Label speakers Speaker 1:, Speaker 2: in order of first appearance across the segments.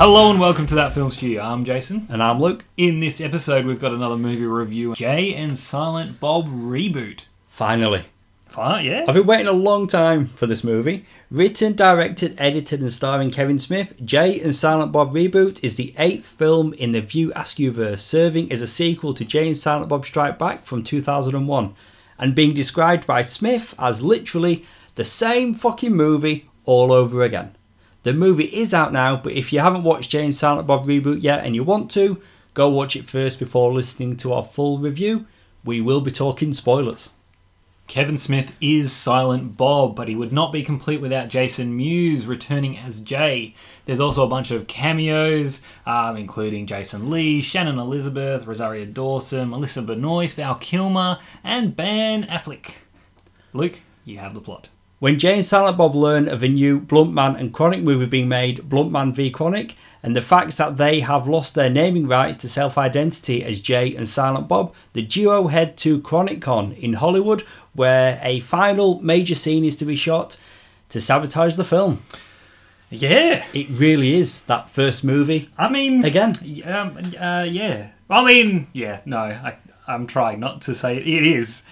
Speaker 1: Hello and welcome to That Film Studio. I'm Jason.
Speaker 2: And I'm Luke.
Speaker 1: In this episode, we've got another movie review Jay and Silent Bob reboot.
Speaker 2: Finally.
Speaker 1: Fine, yeah.
Speaker 2: I've been waiting a long time for this movie. Written, directed, edited, and starring Kevin Smith, Jay and Silent Bob Reboot is the eighth film in the View Askewverse, serving as a sequel to Jay and Silent Bob Strike Back from 2001, and being described by Smith as literally the same fucking movie all over again. The movie is out now, but if you haven't watched Jay and Silent Bob Reboot yet and you want to, go watch it first before listening to our full review. We will be talking spoilers.
Speaker 1: Kevin Smith is Silent Bob, but he would not be complete without Jason Mewes returning as Jay. There's also a bunch of cameos, um, including Jason Lee, Shannon Elizabeth, Rosario Dawson, Melissa Benoist, Val Kilmer, and Ben Affleck. Luke, you have the plot.
Speaker 2: When Jay and Silent Bob learn of a new Bluntman and Chronic movie being made, Bluntman v Chronic, and the fact that they have lost their naming rights to self identity as Jay and Silent Bob, the duo head to Chronic Con in Hollywood, where a final major scene is to be shot to sabotage the film.
Speaker 1: Yeah,
Speaker 2: It really is that first movie.
Speaker 1: I mean,
Speaker 2: Again.
Speaker 1: um, uh, yeah. I mean, yeah. No, I, I'm trying not to say it is.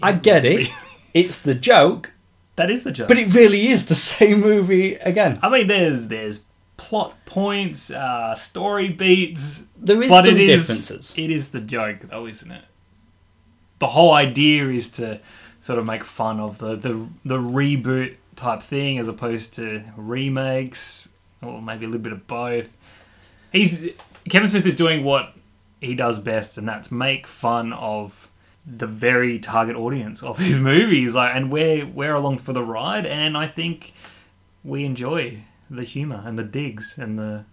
Speaker 2: I get it. It's the joke,
Speaker 1: That is the joke.
Speaker 2: but it really is the same movie again.
Speaker 1: I mean, there's there's plot points, uh, story beats,
Speaker 2: There is
Speaker 1: but
Speaker 2: some
Speaker 1: it is
Speaker 2: differences.
Speaker 1: it is the joke, though, isn't it? The whole idea is to sort of make fun of the the the reboot type thing, as opposed to remakes, or maybe a little bit of both. He's Kevin Smith is doing what he does best, and that's make fun of the very target audience of his movies. Like, and we're we're along for the ride, and I think we enjoy the humor and the digs and the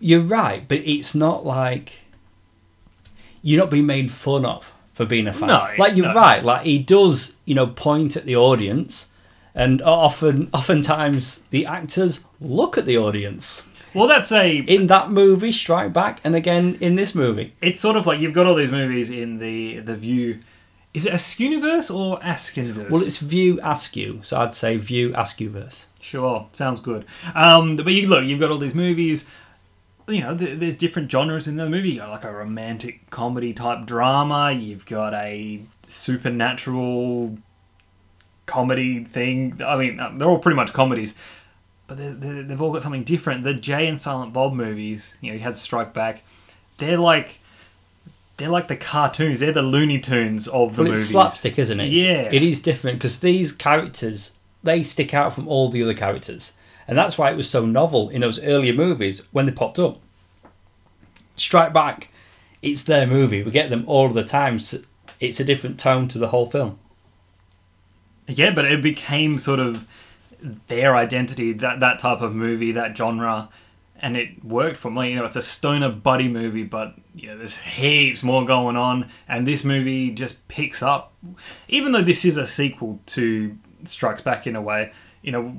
Speaker 2: You're right, but it's not like you're not being made fun of for being a fan.
Speaker 1: No,
Speaker 2: like you're
Speaker 1: no.
Speaker 2: right. Like he does, you know, point at the audience, and often, oftentimes, the actors look at the audience
Speaker 1: well. That's a
Speaker 2: in that movie, Strike Back, and again in this movie.
Speaker 1: it's sort of like you've got all these movies in the the view. Is it Askewniverse or Askiniverse?
Speaker 2: Well, it's View Askew, so I'd say View Askewverse.
Speaker 1: Sure, sounds good. Um, but you look, you've got all these movies. You know, th- there's different genres in the movie. You got like a romantic comedy type drama. You've got a supernatural comedy thing. I mean, uh, they're all pretty much comedies, but they're, they're, they've all got something different. The Jay and Silent Bob movies, you know, you had Strike Back. They're like, they're like the cartoons. They're the Looney Tunes of the
Speaker 2: Well,
Speaker 1: movies.
Speaker 2: it's slapstick, isn't it?
Speaker 1: Yeah.
Speaker 2: It is different because these characters, they stick out from all the other characters. And that's why it was so novel in those earlier movies when they popped up. Strike Back, it's their movie. We get them all the time. So it's a different tone to the whole film.
Speaker 1: Yeah, but it became sort of their identity, that that type of movie, that genre, and it worked for me. You know, it's a stoner buddy movie, but you know, there's heaps more going on, and this movie just picks up. Even though this is a sequel to Strikes Back in a way, you know,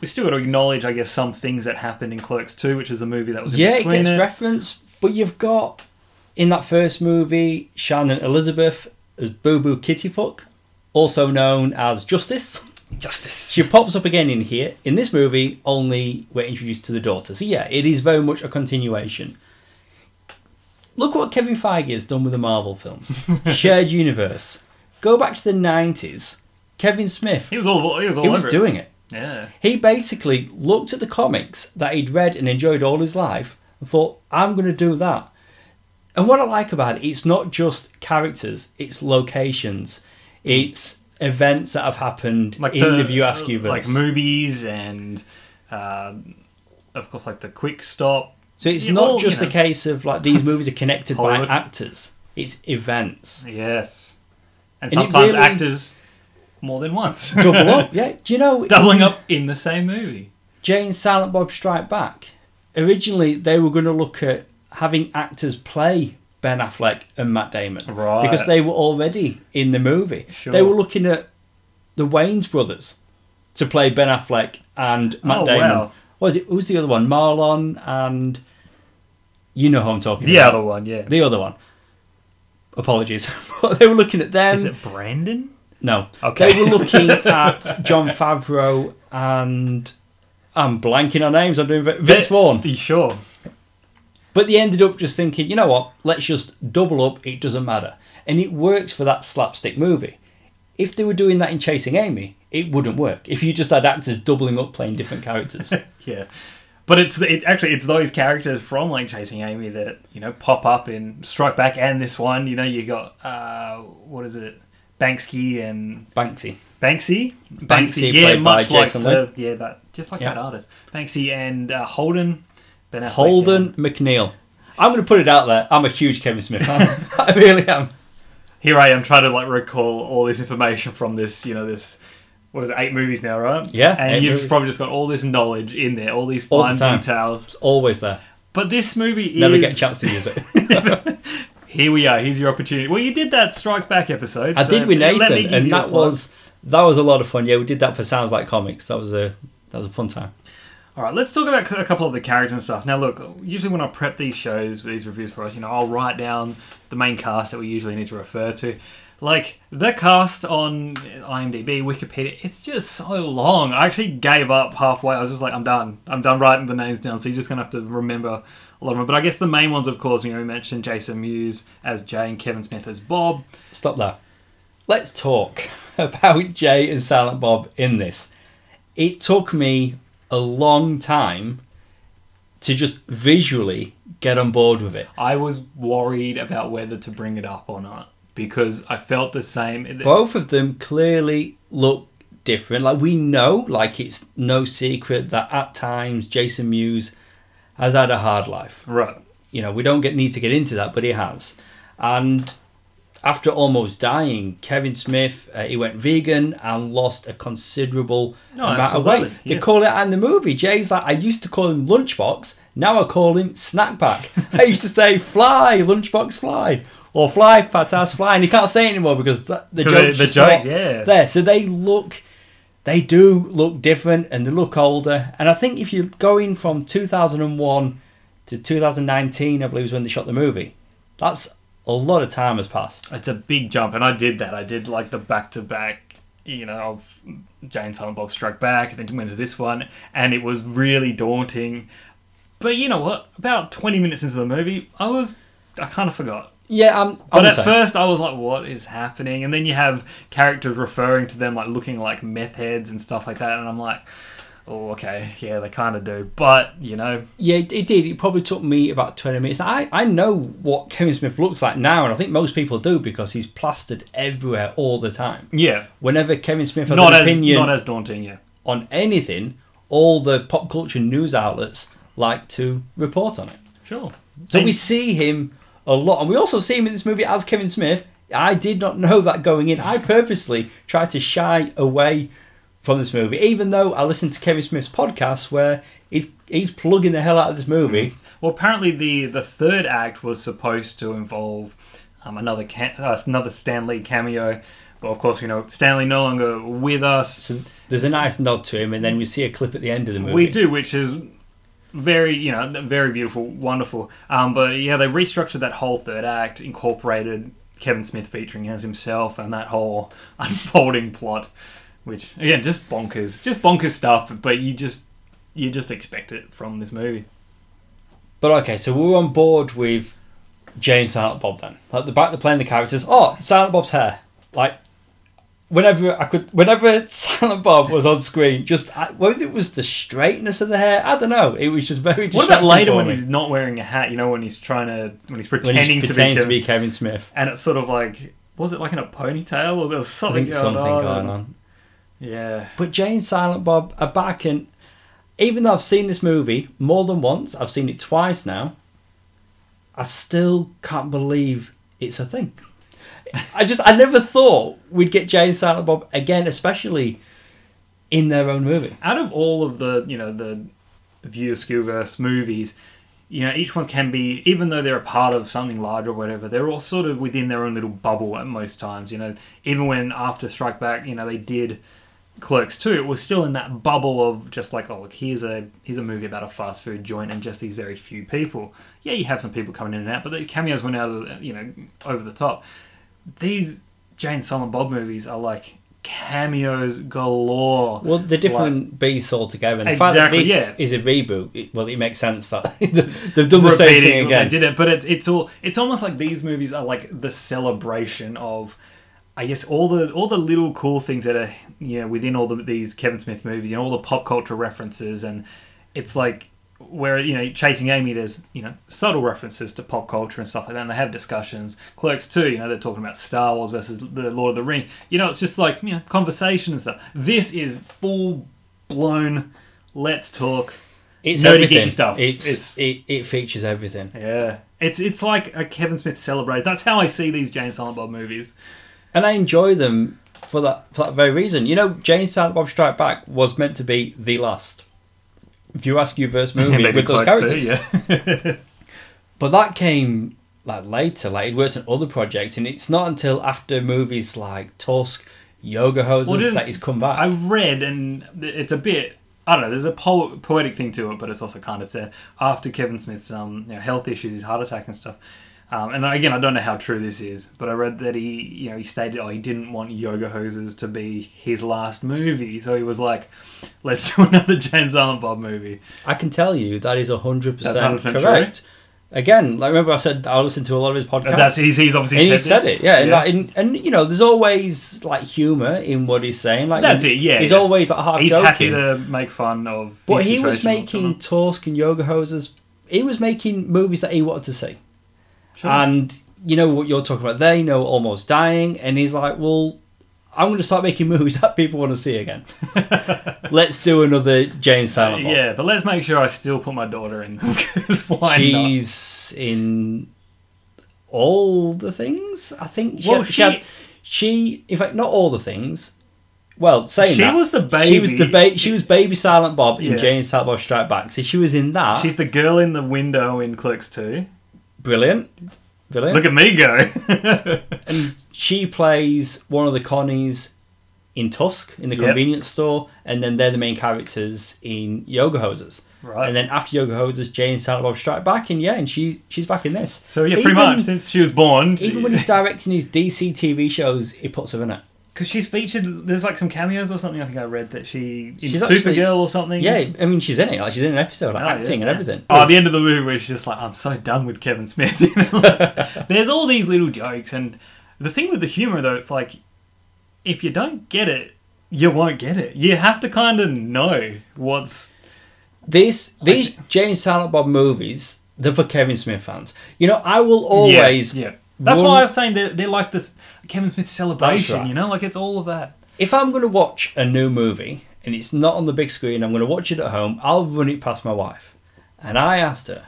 Speaker 1: we still got to acknowledge, I guess, some things that happened in Clerks 2, which is a movie that was in
Speaker 2: Yeah, it gets
Speaker 1: it.
Speaker 2: referenced, but you've got in that first movie Shannon Elizabeth as Boo Boo Kittyfuck, also known as Justice.
Speaker 1: Justice.
Speaker 2: She pops up again in here. In this movie, only we're introduced to the daughter. So yeah, it is very much a continuation. Look what Kevin Feige has done with the Marvel films. Shared universe. Go back to the nineties. Kevin Smith,
Speaker 1: He was all he was all
Speaker 2: he was
Speaker 1: over
Speaker 2: doing it.
Speaker 1: it. Yeah.
Speaker 2: He basically looked at the comics that he'd read and enjoyed all his life and thought, I'm going to do that. And what I like about it, it's not just characters, it's locations, it's events that have happened
Speaker 1: like
Speaker 2: in the, View Askew
Speaker 1: like movies and uh, of course like the quick stop
Speaker 2: So it's not just
Speaker 1: you
Speaker 2: a case of like these movies are connected by actors. It's events.
Speaker 1: yes and
Speaker 2: And
Speaker 1: sometimes
Speaker 2: really-
Speaker 1: actors more than once
Speaker 2: Double up. Yeah. Do you know
Speaker 1: doubling up in the same movie
Speaker 2: Jay and Silent Bob Strike Back? Originally they were going to look at having actors play Ben Affleck and Matt Damon.
Speaker 1: Right.
Speaker 2: Because they were already in the movie.
Speaker 1: Sure.
Speaker 2: They were looking at the Wayans brothers to play Ben Affleck and Matt
Speaker 1: Oh,
Speaker 2: Damon.
Speaker 1: wow.
Speaker 2: What was it? Who's the other one? Marlon and you know who I'm talking
Speaker 1: the
Speaker 2: about.
Speaker 1: other one yeah
Speaker 2: The other one. Apologies. they were looking at them.
Speaker 1: is it Brandon
Speaker 2: No.
Speaker 1: Okay.
Speaker 2: They were looking at Jon Favreau and I'm blanking on names. I'm doing Vince Vaughn.
Speaker 1: you sure
Speaker 2: But they ended up just thinking, you know what? Let's just double up. It doesn't matter, and it works for that slapstick movie. If they were doing that in Chasing Amy, it wouldn't work. If you just had actors doubling up playing different characters.
Speaker 1: Yeah, but it's it actually it's those characters from like Chasing Amy that you know pop up in Strike Back and this one. You know, you got uh, what is it, Banksy and
Speaker 2: Banksy.
Speaker 1: Banksy,
Speaker 2: Banksy,
Speaker 1: yeah,
Speaker 2: played by
Speaker 1: much like
Speaker 2: Jason
Speaker 1: the, yeah that just like
Speaker 2: Yeah.
Speaker 1: that artist, Banksy and uh, Holden, Ben Affleck
Speaker 2: Holden McNeil. I'm going to put it out there. I'm a huge Kevin Smith fan. I really am.
Speaker 1: Here I am trying to like recall all this information from this, you know, this what is it, eight movies now, right?
Speaker 2: Yeah,
Speaker 1: and you've
Speaker 2: movies.
Speaker 1: probably just got all this knowledge in there, all these
Speaker 2: All the
Speaker 1: fine details.
Speaker 2: It's always there.
Speaker 1: But this movie
Speaker 2: Never
Speaker 1: is
Speaker 2: get a chance to use it.
Speaker 1: Here we are. Here's your opportunity. Well, you did that Strike Back episode.
Speaker 2: I
Speaker 1: so
Speaker 2: did with Nathan, and that was that was a lot of fun. Yeah, we did that for Sounds Like Comics. That was a that was a fun time.
Speaker 1: All right, let's talk about a couple of the characters and stuff. Now, look, usually when I prep these shows, these reviews for us, you know, I'll write down the main cast that we usually need to refer to. Like the cast on IMDb, Wikipedia, it's just so long. I actually gave up halfway. I was just like, I'm done. I'm done writing the names down. So you're just gonna have to remember a lot of them. But I guess the main ones, of course, you know, we mentioned Jason Mewes as Jay and Kevin Smith as Bob.
Speaker 2: Stop there. Let's talk about Jay and Silent Bob in this. It took me a long time to just visually get on board with it.
Speaker 1: I was worried about whether to bring it up or not because I felt the same.
Speaker 2: Both of them clearly look different. Like we know, like it's no secret that at times Jason Mewes has had a hard life.
Speaker 1: Right.
Speaker 2: You know, we don't get need to get into that, but he has. And after almost dying, Kevin Smith uh, he went vegan and lost a considerable
Speaker 1: Oh,
Speaker 2: amount
Speaker 1: absolutely,
Speaker 2: of weight. They
Speaker 1: yeah.
Speaker 2: call it in the movie. Jay's like, I used to call him Lunchbox. Now I call him Snackback. I used to say Fly, Lunchbox, Fly, or Fly, Fat Ass, Fly, and he can't say it anymore because the, the
Speaker 1: The-
Speaker 2: joke's
Speaker 1: the joke, yeah.
Speaker 2: there. So they look, they do look different and they look older. And I think if you're going from 2001 to 2019, I believe is when they shot the movie. That's a lot of time has passed.
Speaker 1: It's a big jump, and I did that. I did like the back to back, you know, of Jay and Silent Bob Strike Back, and then went to this one, and it was really daunting. But you know what? About 20 minutes into the movie, I was, I kind of forgot.
Speaker 2: Yeah, I'm.
Speaker 1: But at first, I was like, "What is happening?" And then you have characters referring to them like looking like meth heads and stuff like that, and I'm like, "Oh, okay, yeah, they kind of do." But you know,
Speaker 2: Yeah, it, did. It probably took me about 20 minutes. I, I know what Kevin Smith looks like now, and I think most people do because he's plastered everywhere all the time.
Speaker 1: yeah,
Speaker 2: Whenever Kevin Smith has
Speaker 1: not
Speaker 2: an
Speaker 1: as
Speaker 2: opinion
Speaker 1: not as daunting. Yeah,
Speaker 2: on anything, all the pop culture news outlets like to report on it.
Speaker 1: sure.
Speaker 2: So
Speaker 1: And-
Speaker 2: we see him a lot, and we also see him in this movie as Kevin Smith. I did not know that going in. I purposely tried to shy away from this movie, even though I listened to Kevin Smith's podcast where he's he's plugging the hell out of this movie.
Speaker 1: Well, apparently the the third act was supposed to involve um, another uh, another Stanley cameo. Well, of course, you know Stanley no longer with us.
Speaker 2: So there's a nice nod to him, and then we see a clip at the end of the movie.
Speaker 1: We do, which is very you know very beautiful, wonderful. Um, but yeah, they restructured that whole third act, incorporated Kevin Smith featuring as himself, and that whole unfolding plot, which again just bonkers, just bonkers stuff. But you just you just expect it from this movie.
Speaker 2: But okay, so we're on board with Jay and Silent Bob then. Like the back, they're playing the characters. Oh, Silent Bob's hair. Like whenever I could, whenever Silent Bob was on screen, just I, whether it was the straightness of the hair, I don't know. It was just very.
Speaker 1: What about later when
Speaker 2: me.
Speaker 1: he's not wearing a hat? You know, when he's trying to when he's
Speaker 2: when
Speaker 1: pretending, to,
Speaker 2: pretending
Speaker 1: be,
Speaker 2: to be
Speaker 1: Kevin,
Speaker 2: Kevin Smith?
Speaker 1: and it's sort of like was it like in a ponytail or there was something, going,
Speaker 2: something
Speaker 1: on?
Speaker 2: going on.
Speaker 1: Yeah,
Speaker 2: But Jay and Silent Bob are back, and even though I've seen this movie more than once, I've seen it twice now. I still can't believe it's a thing. I just I never thought we'd get Jay and Silent Bob again, especially in their own movie.
Speaker 1: out of all of the you know the View Askewverse movies, you know each one can be even though they're a part of something larger or whatever, they're all sort of within their own little bubble at most times. You know, even when after Strike Back, you know they did Clerks 2, it was still in that bubble of just like, oh look, here's a here's a movie about a fast food joint and just these very few people. Yeah, you have some people coming in and out, but the cameos went out of you know over the top. These Jay and Silent Bob movies are like cameos galore.
Speaker 2: Well, they're different beasts altogether. And the fact
Speaker 1: Exactly,
Speaker 2: that this
Speaker 1: yeah.
Speaker 2: is a reboot, it, well, it makes sense that they've done the same thing again.
Speaker 1: They did it, but it, it's all it's almost like these movies are like the celebration of, I guess all the all the little cool things that are you know within all the, these Kevin Smith movies, you know all the pop culture references, and it's like where you know chasing Amy, there's you know subtle references to pop culture and stuff like that, and they have discussions. Clerks 2, you know they're talking about Star Wars versus the Lord of the Ring. You know it's just like you know conversation and stuff. This is full blown. Let's talk.
Speaker 2: It's
Speaker 1: nerdy,
Speaker 2: everything.
Speaker 1: geeky stuff.
Speaker 2: It's,
Speaker 1: It's-
Speaker 2: it, it features everything.
Speaker 1: Yeah, it's it's like a Kevin Smith celebrate. That's how I see these Jay and Silent Bob movies.
Speaker 2: And I enjoy them for that for that very reason. You know, Jay and Silent Bob Strike Back was meant to be the last if you ask you verse movie with those
Speaker 1: Clerks too,
Speaker 2: characters.
Speaker 1: yeah.
Speaker 2: But that came like later. Like it worked on other projects, and it's not until after movies like Tusk, Yoga Hosers
Speaker 1: Well,
Speaker 2: that he's come back.
Speaker 1: I read, and it's a bit. I don't know. There's a po- poetic thing to it, but it's also kind of sad. After Kevin Smith's um, you know, health issues, his heart attack and stuff. Um, and again, I don't know how true this is, but I read that he, you know, he stated, oh, he didn't want Yoga Hosers to be his last movie, so he was like, let's do another Jay and Silent Bob movie.
Speaker 2: I can tell you that is hundred
Speaker 1: That's
Speaker 2: percent
Speaker 1: 100%
Speaker 2: correct. Again, like remember I said I listened to a lot of his podcasts.
Speaker 1: That's he's, he's obviously
Speaker 2: and he
Speaker 1: said,
Speaker 2: said it, yeah, and,
Speaker 1: Yeah.
Speaker 2: like, and, and you know, there's always like humor in what he's saying. Like
Speaker 1: That's it, yeah,
Speaker 2: he's
Speaker 1: yeah.
Speaker 2: always like half
Speaker 1: He's
Speaker 2: joking.
Speaker 1: happy to make fun of.
Speaker 2: but he was
Speaker 1: situation, what's going
Speaker 2: making Tusk and Yoga Hosers. He was making movies that he wanted to see.
Speaker 1: Sure.
Speaker 2: and you know what you're talking about. They know almost dying, and he's like, well. I'm going to start making movies that people want to see again. Let's do another Jay and uh, Silent Bob.
Speaker 1: Yeah, but let's make sure I still put my daughter in them because why not?
Speaker 2: She's in all the things. I think. She,
Speaker 1: Well,
Speaker 2: she,
Speaker 1: she-
Speaker 2: had, she, in fact, not all the things. Well, saying
Speaker 1: She
Speaker 2: that,
Speaker 1: was the baby.
Speaker 2: She was the
Speaker 1: baby.
Speaker 2: ba- She was baby Silent Bob in
Speaker 1: Yeah.
Speaker 2: Jay and Silent Bob Strike Back. So she was in that.
Speaker 1: She's the girl in the window in Clerks 2.
Speaker 2: Brilliant, brilliant.
Speaker 1: Look at me go.
Speaker 2: and she plays one of the Connies in Tusk in the
Speaker 1: Yep.
Speaker 2: convenience store, and then they're the main characters in Yoga Hosers.
Speaker 1: right.
Speaker 2: And then after Yoga Hosers, Jane Silent Bob Strike Back, and yeah, and she she's back in this.
Speaker 1: so yeah, pretty much since she was born.
Speaker 2: Even when he's directing his DC TV shows, he puts her in it.
Speaker 1: Because she's featured, there's like some cameos or something. I think I read that she in
Speaker 2: She's
Speaker 1: Supergirl
Speaker 2: actually-
Speaker 1: or something.
Speaker 2: Yeah, I mean she's in it. Like she's in an episode, like
Speaker 1: Oh,
Speaker 2: acting
Speaker 1: yeah.
Speaker 2: and everything.
Speaker 1: Oh, at the end of the movie where she's just like, I'm so done with Kevin Smith. You know? There's all these little jokes, and the thing with the humor though, it's like, if you don't get it, you won't get it. You have to kind of know what's.
Speaker 2: This these Jay and Silent Bob movies, they're for Kevin Smith fans. You know, I will always
Speaker 1: yeah. yeah. That's
Speaker 2: run-
Speaker 1: why I was saying they're, they're like this Kevin Smith celebration.
Speaker 2: right.
Speaker 1: You know, like it's all of that.
Speaker 2: if I'm going to watch a new movie and it's not on the big screen, I'm going to watch it at home. I'll run it past my wife, and I asked her,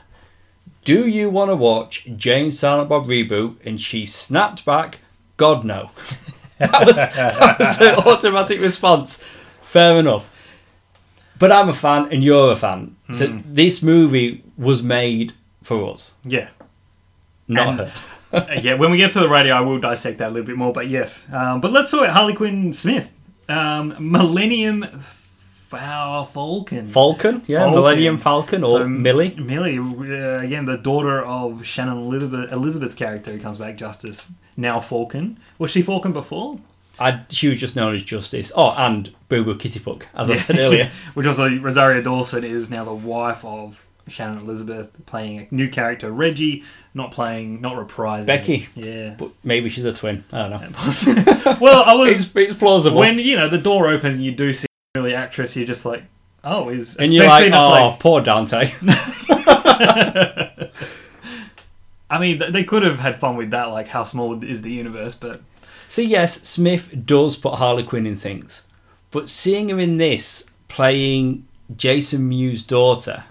Speaker 2: "Do you want to watch Jay and Silent Bob reboot?" And she snapped back, "God no." that was that was her automatic response. Fair enough. But I'm a fan, and you're a fan. So
Speaker 1: Hmm.
Speaker 2: this movie was made for us,
Speaker 1: Yeah.
Speaker 2: not
Speaker 1: And-
Speaker 2: her.
Speaker 1: Yeah, when we get to the radio, I will dissect that a little bit more. But yes, um, but let's talk about Harley Quinn Smith, um, Millennium Falcon.
Speaker 2: Falcon, yeah,
Speaker 1: Falcon.
Speaker 2: Millennium Falcon or
Speaker 1: So,
Speaker 2: Millie.
Speaker 1: Millie, uh, again, the daughter of Shannon Elizabeth, Elizabeth's character who comes back, Justice, now Falcon. Was she Falcon before?
Speaker 2: I, she was just known as Justice. Oh, and Boo Boo Kitty Puck, as I said earlier.
Speaker 1: Which also, Rosario Dawson is now the wife of Shannon Elizabeth, playing a new character, Reggie, not playing, not reprising.
Speaker 2: Becky.
Speaker 1: Yeah.
Speaker 2: But maybe she's a twin. I don't know.
Speaker 1: well, I was.
Speaker 2: It's, it's plausible.
Speaker 1: when you know the door opens and you do see a really actress, you're just like, oh, is
Speaker 2: and you're like, oh,
Speaker 1: that's
Speaker 2: poor Dante.
Speaker 1: I mean, they could have had fun with that, like how small is the universe, but
Speaker 2: See, yes, Smith does put Harley Quinn in things, but seeing him in this playing Jason Mewes' daughter,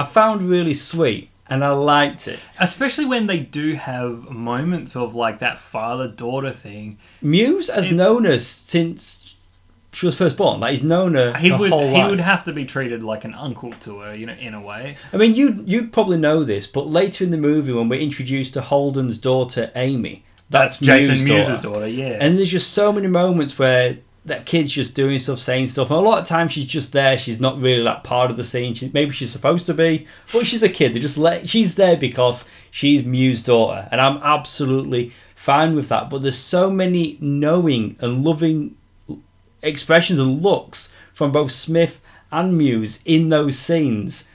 Speaker 2: I found really sweet, and I liked it.
Speaker 1: especially when they do have moments of like that father daughter thing,
Speaker 2: Mewes has
Speaker 1: It's-
Speaker 2: known her since she was first born. Like he's known her
Speaker 1: he
Speaker 2: her
Speaker 1: would he
Speaker 2: life.
Speaker 1: would have to be treated like an uncle to her, you know, in a way.
Speaker 2: I mean, you you'd probably know this, but later in the movie, when we're introduced to Holden's daughter Amy, that's,
Speaker 1: Jason
Speaker 2: Mewes'
Speaker 1: Mewes'
Speaker 2: daughter.
Speaker 1: daughter. yeah.
Speaker 2: And there's just so many moments where that kid's just doing stuff, saying stuff, and a lot of times she's just there. She's not really like part of the scene. She, maybe she's supposed to be, but she's a kid. They just let she's there because she's Mewes' daughter, and I'm absolutely fine with that. But there's so many knowing and loving expressions and looks from both Smith and Mewes in those scenes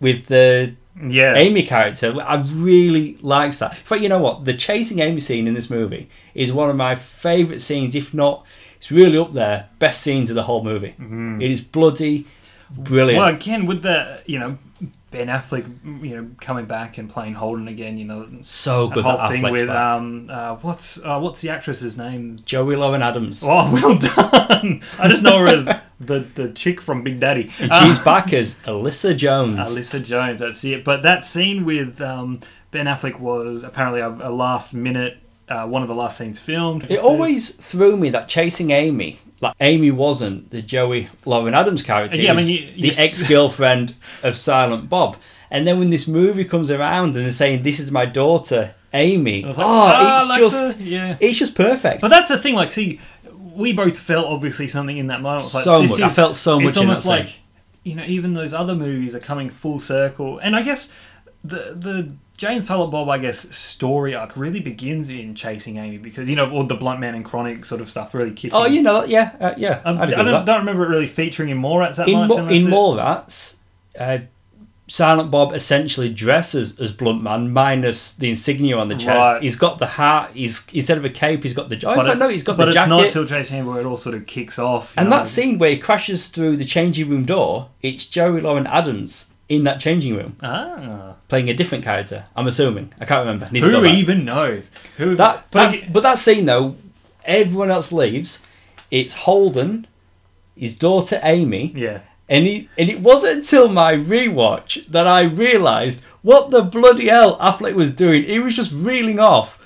Speaker 2: with the
Speaker 1: Yeah.
Speaker 2: Amy character. I really likes that. In fact, you know what? The chasing Amy scene in this movie is one of my favourite scenes, if not, it's really up there. Best scenes of the whole movie. It is bloody brilliant.
Speaker 1: Well, again, with the you know Ben Affleck, you know, coming back and playing Holden again, you know,
Speaker 2: so
Speaker 1: the
Speaker 2: good
Speaker 1: whole
Speaker 2: that
Speaker 1: thing
Speaker 2: Affleck's
Speaker 1: with
Speaker 2: back.
Speaker 1: um, uh, what's uh, what's the actress's name?
Speaker 2: Joey Lauren Adams.
Speaker 1: Oh, well done. I just know her as the the chick from Big Daddy.
Speaker 2: And
Speaker 1: Uh,
Speaker 2: she's back as Alyssa Jones.
Speaker 1: Alyssa Jones. That's it. But that scene with um, Ben Affleck was apparently a, a last minute, uh, one of the last scenes filmed.
Speaker 2: It always threw me that chasing Amy, like Amy wasn't the Joey Lauren Adams character.
Speaker 1: Yeah, I mean, you-
Speaker 2: the ex girlfriend of Silent Bob. And then when this movie comes around and they're saying, "This is my daughter, Amy,"
Speaker 1: I
Speaker 2: oh,
Speaker 1: ah,
Speaker 2: it's
Speaker 1: like
Speaker 2: just,
Speaker 1: the- yeah.
Speaker 2: it's just perfect.
Speaker 1: But that's the thing. Like, see, we both felt obviously something in that moment. Like,
Speaker 2: So much. I felt so much
Speaker 1: It's
Speaker 2: in
Speaker 1: almost
Speaker 2: that
Speaker 1: like
Speaker 2: scene.
Speaker 1: you know, even those other movies are coming full circle. And I guess the the Jay and Silent Bob, I guess, story arc really begins in chasing Amy because you know all the Blunt Man and Chronic sort of stuff really kicked.
Speaker 2: oh,
Speaker 1: in.
Speaker 2: you know, yeah, uh, yeah.
Speaker 1: Um, I don't, don't remember it really featuring in Mallrats that
Speaker 2: in,
Speaker 1: much.
Speaker 2: Mo- in
Speaker 1: it-
Speaker 2: Mallrats, uh, Silent Bob essentially dresses as Blunt Man minus the insignia on the chest.
Speaker 1: Right.
Speaker 2: He's got the hat. He's instead of a cape, he's got the. Oh,
Speaker 1: But
Speaker 2: fact, no, he's got
Speaker 1: but
Speaker 2: the jacket.
Speaker 1: But it's not till Chasing Amy where it all sort of kicks off.
Speaker 2: and
Speaker 1: know.
Speaker 2: that scene where he crashes through the changing room door, it's Joey Lauren Adams in that changing room
Speaker 1: Ah.
Speaker 2: playing a different character. I'm assuming. I can't remember. Need
Speaker 1: Who even knows? Who?
Speaker 2: That,
Speaker 1: but
Speaker 2: that's, but that scene though, everyone else leaves. It's Holden, his daughter Amy,
Speaker 1: yeah.
Speaker 2: and he, and it wasn't until my rewatch that I realised what the bloody hell Affleck was doing. He was just reeling off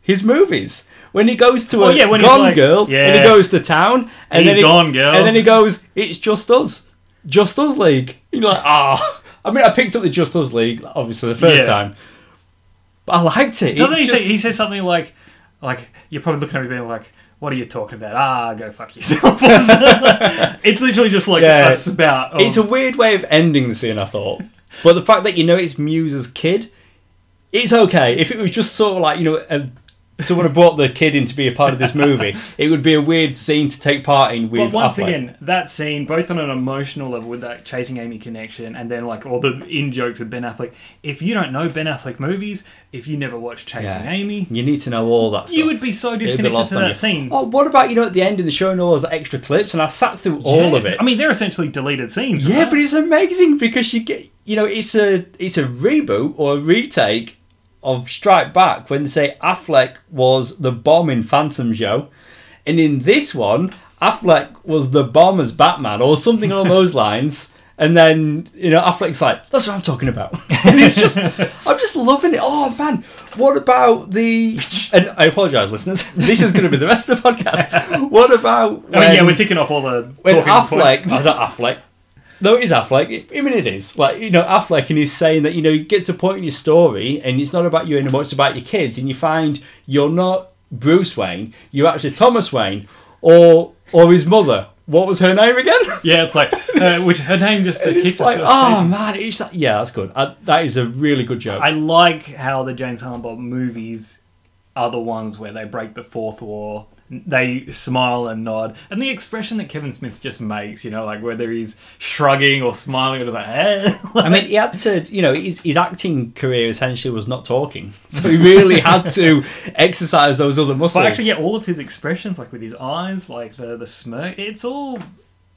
Speaker 2: his movies. When he goes to
Speaker 1: Oh,
Speaker 2: a
Speaker 1: yeah, when
Speaker 2: Gone
Speaker 1: like-
Speaker 2: Girl, and
Speaker 1: yeah.
Speaker 2: he goes to town, and
Speaker 1: He's
Speaker 2: then he,
Speaker 1: Gone Girl.
Speaker 2: and then he goes, "It's Just Us, Just Us League." You're like, ah. I mean, I picked up the Just Us League obviously the first
Speaker 1: Yeah.
Speaker 2: time, but I liked it.
Speaker 1: Doesn't
Speaker 2: It's
Speaker 1: he
Speaker 2: just-
Speaker 1: say? He says something like, like you're probably looking at me being like, "What are you talking about?" Ah, go fuck yourself. it's literally just like
Speaker 2: Yeah.
Speaker 1: a spout. Of,
Speaker 2: It's a weird way of ending the scene, I thought. But the fact that you know it's Mewes's kid, it's okay. If it was just sort of like, you know, a, someone had brought the kid in to be a part of this movie, it would be a weird scene to take part in with
Speaker 1: but once
Speaker 2: Affleck.
Speaker 1: again, that scene, both on an emotional level with that chasing Amy connection, and then like all the in jokes with Ben Affleck. If you don't know Ben Affleck movies, if you never watched Chasing
Speaker 2: Yeah.
Speaker 1: Amy,
Speaker 2: You need to know all that stuff.
Speaker 1: you would be so disconnected
Speaker 2: lost
Speaker 1: to
Speaker 2: on
Speaker 1: that
Speaker 2: you.
Speaker 1: scene.
Speaker 2: Oh, what about, you know, at the end in the show and all those extra clips? And I sat through all
Speaker 1: Yeah.
Speaker 2: of it.
Speaker 1: I mean, they're essentially deleted scenes.
Speaker 2: Yeah,
Speaker 1: right?
Speaker 2: but it's amazing because you get you know it's a it's a reboot or a retake of Strike Back when they say Affleck was the bomb in Phantom Show, and in this one Affleck was the bomb as Batman or something along those lines. And then you know Affleck's like, "That's what I'm talking about," and it's just, I'm just loving it. Oh man, what about the? And I apologise, listeners. This is going to be the rest of the podcast. What about?
Speaker 1: I mean, yeah, we're ticking off all the
Speaker 2: when
Speaker 1: talking
Speaker 2: Affleck,
Speaker 1: points.
Speaker 2: oh, Affleck. No, it is Affleck. I mean, it is like you know Affleck, and he's saying that you know you get to a point in your story, and it's not about you anymore; it's about your kids, and you find you're not Bruce Wayne, you're actually Thomas Wayne, or or his mother. What was her name again?
Speaker 1: Yeah, it's like uh, which her name just uh,
Speaker 2: it's like,
Speaker 1: us.
Speaker 2: oh man, it's like, yeah, that's good. I, that is a really good joke.
Speaker 1: I like how the James Bob movies are the ones where they break the fourth wall. They smile and nod, and the expression that Kevin Smith just makes, you know, like whether he's shrugging or smiling or just like, eh.
Speaker 2: I mean, he had to, you know, his, his acting career essentially was not talking, so he really had to exercise those other muscles.
Speaker 1: but actually, yeah, all of his expressions, like with his eyes, like the the smirk, it's all,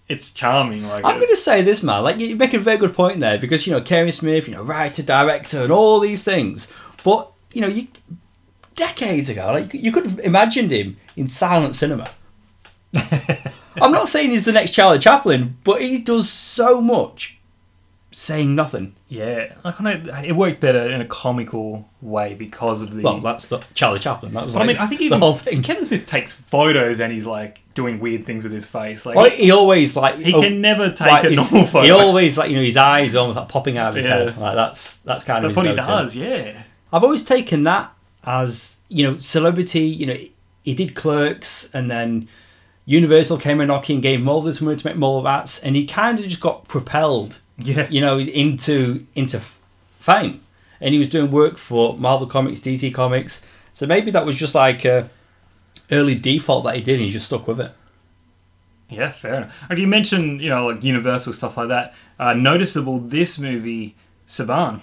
Speaker 1: it's charming. Like
Speaker 2: I'm going to say this, man. Like you make a very good point there because you know Kevin Smith, you know, writer, director, and all these things. But you know, you decades ago, like you could have imagined him in silent cinema. I'm not saying he's the next Charlie Chaplin, but he does so much saying nothing.
Speaker 1: yeah, like, I know it works better in a comical way because of the.
Speaker 2: Well, that's not Charlie Chaplin. That was like
Speaker 1: I mean, I think
Speaker 2: the whole thing.
Speaker 1: Kevin Smith takes photos and he's like doing weird things with his face. Like
Speaker 2: Well, he always like
Speaker 1: he
Speaker 2: oh,
Speaker 1: can never take
Speaker 2: like,
Speaker 1: a normal photo.
Speaker 2: He always like you know his eyes are almost like popping out of his
Speaker 1: Yeah.
Speaker 2: head. Like that's that's kind
Speaker 1: That's
Speaker 2: of
Speaker 1: what he does. Yeah.
Speaker 2: I've always taken that as you know celebrity. You know, he did Clerks, and then Universal came a knocking, gave him all this money to make Mallrats, and he kind of just got propelled,
Speaker 1: Yeah.
Speaker 2: you know, into into fame. And he was doing work for Marvel Comics, DC Comics, so maybe that was just like a early default that he did, and he just stuck with it.
Speaker 1: Yeah, fair enough. And you mentioned, you know, like Universal stuff like that. Uh, noticeable this movie, Saban.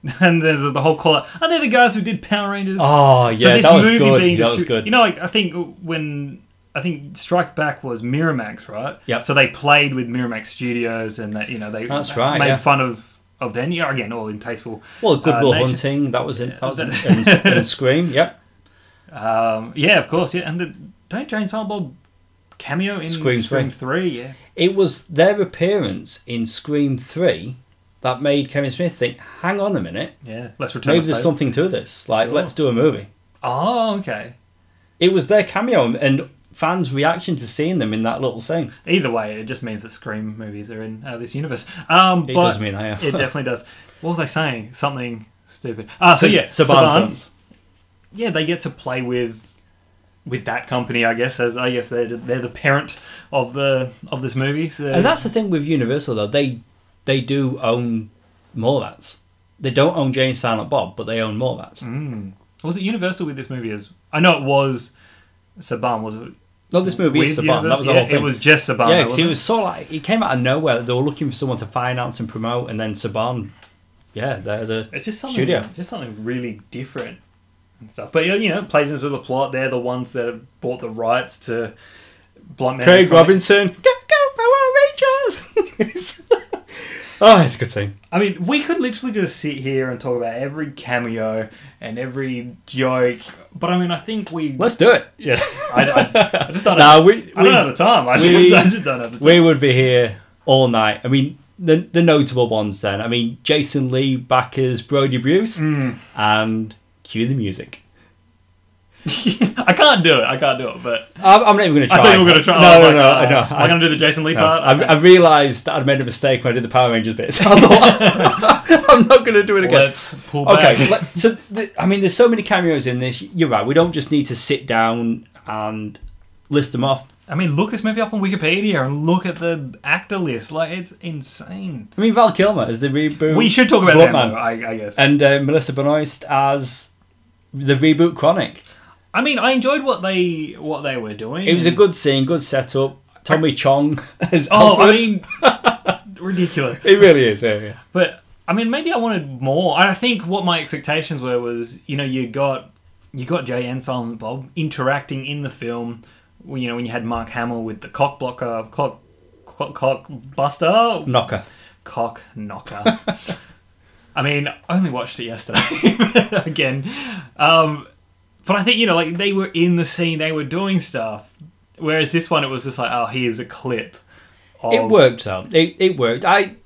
Speaker 1: And there's the whole call out. Are they the guys who did Power Rangers?
Speaker 2: Oh yeah, that was good. That was good.
Speaker 1: You know, like I think when I think Strike Back was Miramax, right?
Speaker 2: Yep.
Speaker 1: So they played with Miramax Studios, and that you know they
Speaker 2: That's right,
Speaker 1: made
Speaker 2: yeah.
Speaker 1: fun of of them. Yeah, again, all in tasteful.
Speaker 2: well, Goodwill
Speaker 1: uh.
Speaker 2: Hunting. That was in. That was in, in, in Scream. Yep.
Speaker 1: Um, yeah, of course. Yeah, and the, don't Jay and Silent Bob cameo in
Speaker 2: Scream
Speaker 1: Scream,
Speaker 2: three.
Speaker 1: Three? Yeah.
Speaker 2: It was their appearance in Scream Three that made Kevin Smith think, "Hang on a minute,
Speaker 1: Yeah. Let's return.
Speaker 2: maybe
Speaker 1: the
Speaker 2: there's something to this. Like,
Speaker 1: Sure.
Speaker 2: let's do a movie."
Speaker 1: Oh, okay.
Speaker 2: It was their cameo and fans' reaction to seeing them in that little scene.
Speaker 1: Either way, it just means that Scream movies are in uh, this universe. Um,
Speaker 2: It
Speaker 1: but
Speaker 2: does mean I am.
Speaker 1: it definitely does. What was I saying? Something stupid. Ah, so, yeah,
Speaker 2: Saban,
Speaker 1: Saban.
Speaker 2: films.
Speaker 1: Yeah, they get to play with with that company, I guess. As I guess they're they're the parent of the of this movie. So
Speaker 2: And that's the thing with Universal though. They they do own Mallrats. They don't own Jay and Silent Bob, but they own Mallrats.
Speaker 1: Mm. Was it Universal with this movie? As I know it was Saban. Was it?
Speaker 2: No, this movie is Saban. That was the
Speaker 1: Universal?
Speaker 2: whole thing.
Speaker 1: It was just Saban.
Speaker 2: yeah,
Speaker 1: though,
Speaker 2: 'cause
Speaker 1: wasn't
Speaker 2: it was so like it came out of nowhere. They were looking for someone to finance and promote, and then Saban, yeah, they're the
Speaker 1: It's just something,
Speaker 2: Studio.
Speaker 1: just something really different and stuff. But you know, it plays into the plot. They're the ones that have bought the rights to Blunt Man.
Speaker 2: Craig. Robinson. Go go Power Rangers! oh, it's a good scene.
Speaker 1: I mean, we could literally just sit here and talk about every cameo and every joke. But I mean, I think we.
Speaker 2: Let's do it. Yeah.
Speaker 1: I, I, I just don't.
Speaker 2: Nah,
Speaker 1: have,
Speaker 2: we-
Speaker 1: I don't
Speaker 2: we-
Speaker 1: have the time. I
Speaker 2: we-
Speaker 1: just, I just don't have the time.
Speaker 2: we would be here all night. I mean, the the notable ones then. I mean, Jason Lee back as Brody Bruce,
Speaker 1: Mm.
Speaker 2: and cue the music.
Speaker 1: I can't do it. I can't do it. But
Speaker 2: I'm, I'm not even going to try.
Speaker 1: I
Speaker 2: try.
Speaker 1: thought you were going to try.
Speaker 2: No,
Speaker 1: I was
Speaker 2: no,
Speaker 1: like,
Speaker 2: no,
Speaker 1: oh,
Speaker 2: I know.
Speaker 1: Am I going to do the Jason Lee
Speaker 2: No,
Speaker 1: part?
Speaker 2: I, I realised that I'd made a mistake when I did the Power Rangers bit. So I thought, I'm not going to do it again.
Speaker 1: Let's pull back.
Speaker 2: Okay, let- so the, I mean, there's so many cameos in this. You're right. We don't just need to sit down and list them off.
Speaker 1: I mean, look this movie up on Wikipedia and look at the actor list. Like, it's insane.
Speaker 2: I mean, Val Kilmer as the reboot.
Speaker 1: We should talk about that,
Speaker 2: Bluntman.
Speaker 1: though, I, I guess.
Speaker 2: and uh, Melissa Benoist as the reboot Chronic.
Speaker 1: I mean, I enjoyed what they what they were doing.
Speaker 2: It was a good scene, good setup. Tommy Chong as
Speaker 1: Oh,
Speaker 2: Alfred.
Speaker 1: I mean, ridiculous.
Speaker 2: it really is. Yeah, yeah.
Speaker 1: But I mean, maybe I wanted more. I think what my expectations were was, you know, you got you got Jay and Silent Bob interacting in the film. You know, when you had Mark Hamill with the cock blocker, cock, cock, cock buster,
Speaker 2: Knocker.
Speaker 1: cock knocker. I mean, I only watched it yesterday again. Um, but I think, you know, like they were in the scene, they were doing stuff. Whereas this one, it was just like, oh, here's a clip. Of,
Speaker 2: It worked though. It, it worked. I.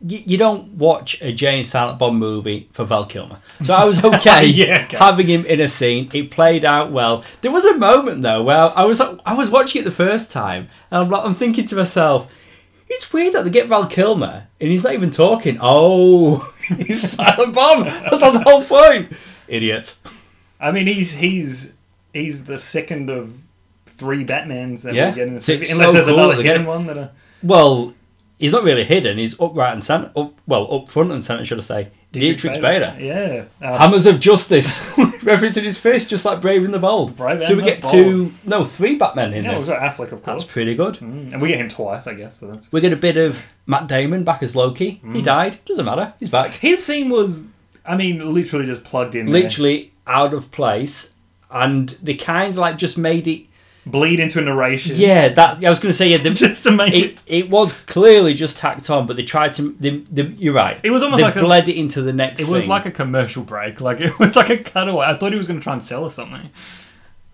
Speaker 2: y- You don't watch a Jay and Silent Bob movie for Val Kilmer, so I was okay,
Speaker 1: Yeah, okay.
Speaker 2: having him in a scene. It played out well. There was a moment though where I was I was watching it the first time, and I'm, like, I'm thinking to myself, it's weird that they get Val Kilmer and he's not even talking. Oh, he's Silent Bob. That's not the whole point. Idiot.
Speaker 1: I mean, he's he's he's the second of three Batmans that
Speaker 2: Yeah.
Speaker 1: we get in the
Speaker 2: it's
Speaker 1: Unless
Speaker 2: so
Speaker 1: there's
Speaker 2: cool
Speaker 1: another hidden one that. Are,
Speaker 2: Well, he's not really hidden. He's upright and center. Up, well, up front and center, should I say? Diedrich, Bader.
Speaker 1: Yeah. Um,
Speaker 2: Hammers of Justice, referencing his face, just like Brave and the Bold.
Speaker 1: Brave
Speaker 2: so we get two, no, three Batmen in
Speaker 1: yeah, we've
Speaker 2: this.
Speaker 1: got Affleck, of
Speaker 2: That's
Speaker 1: course.
Speaker 2: pretty good.
Speaker 1: Mm, and we get him twice, I guess. So that's
Speaker 2: We get a bit of Matt Damon back as Loki.
Speaker 1: Mm.
Speaker 2: He died. Doesn't matter. He's back.
Speaker 1: his scene was, I mean, literally just plugged in. there.
Speaker 2: Literally out of place, and they kind of like just made it.
Speaker 1: bleed into a narration.
Speaker 2: Yeah, that I was going to say. Yeah, the,
Speaker 1: just to make it.
Speaker 2: it, it was clearly just tacked on, but they tried to. They, they, you're right.
Speaker 1: It was almost
Speaker 2: they
Speaker 1: like a-
Speaker 2: bled it into the next.
Speaker 1: It was
Speaker 2: scene.
Speaker 1: like a commercial break. Like it was like a cutaway. I thought he was going to try and sell us something,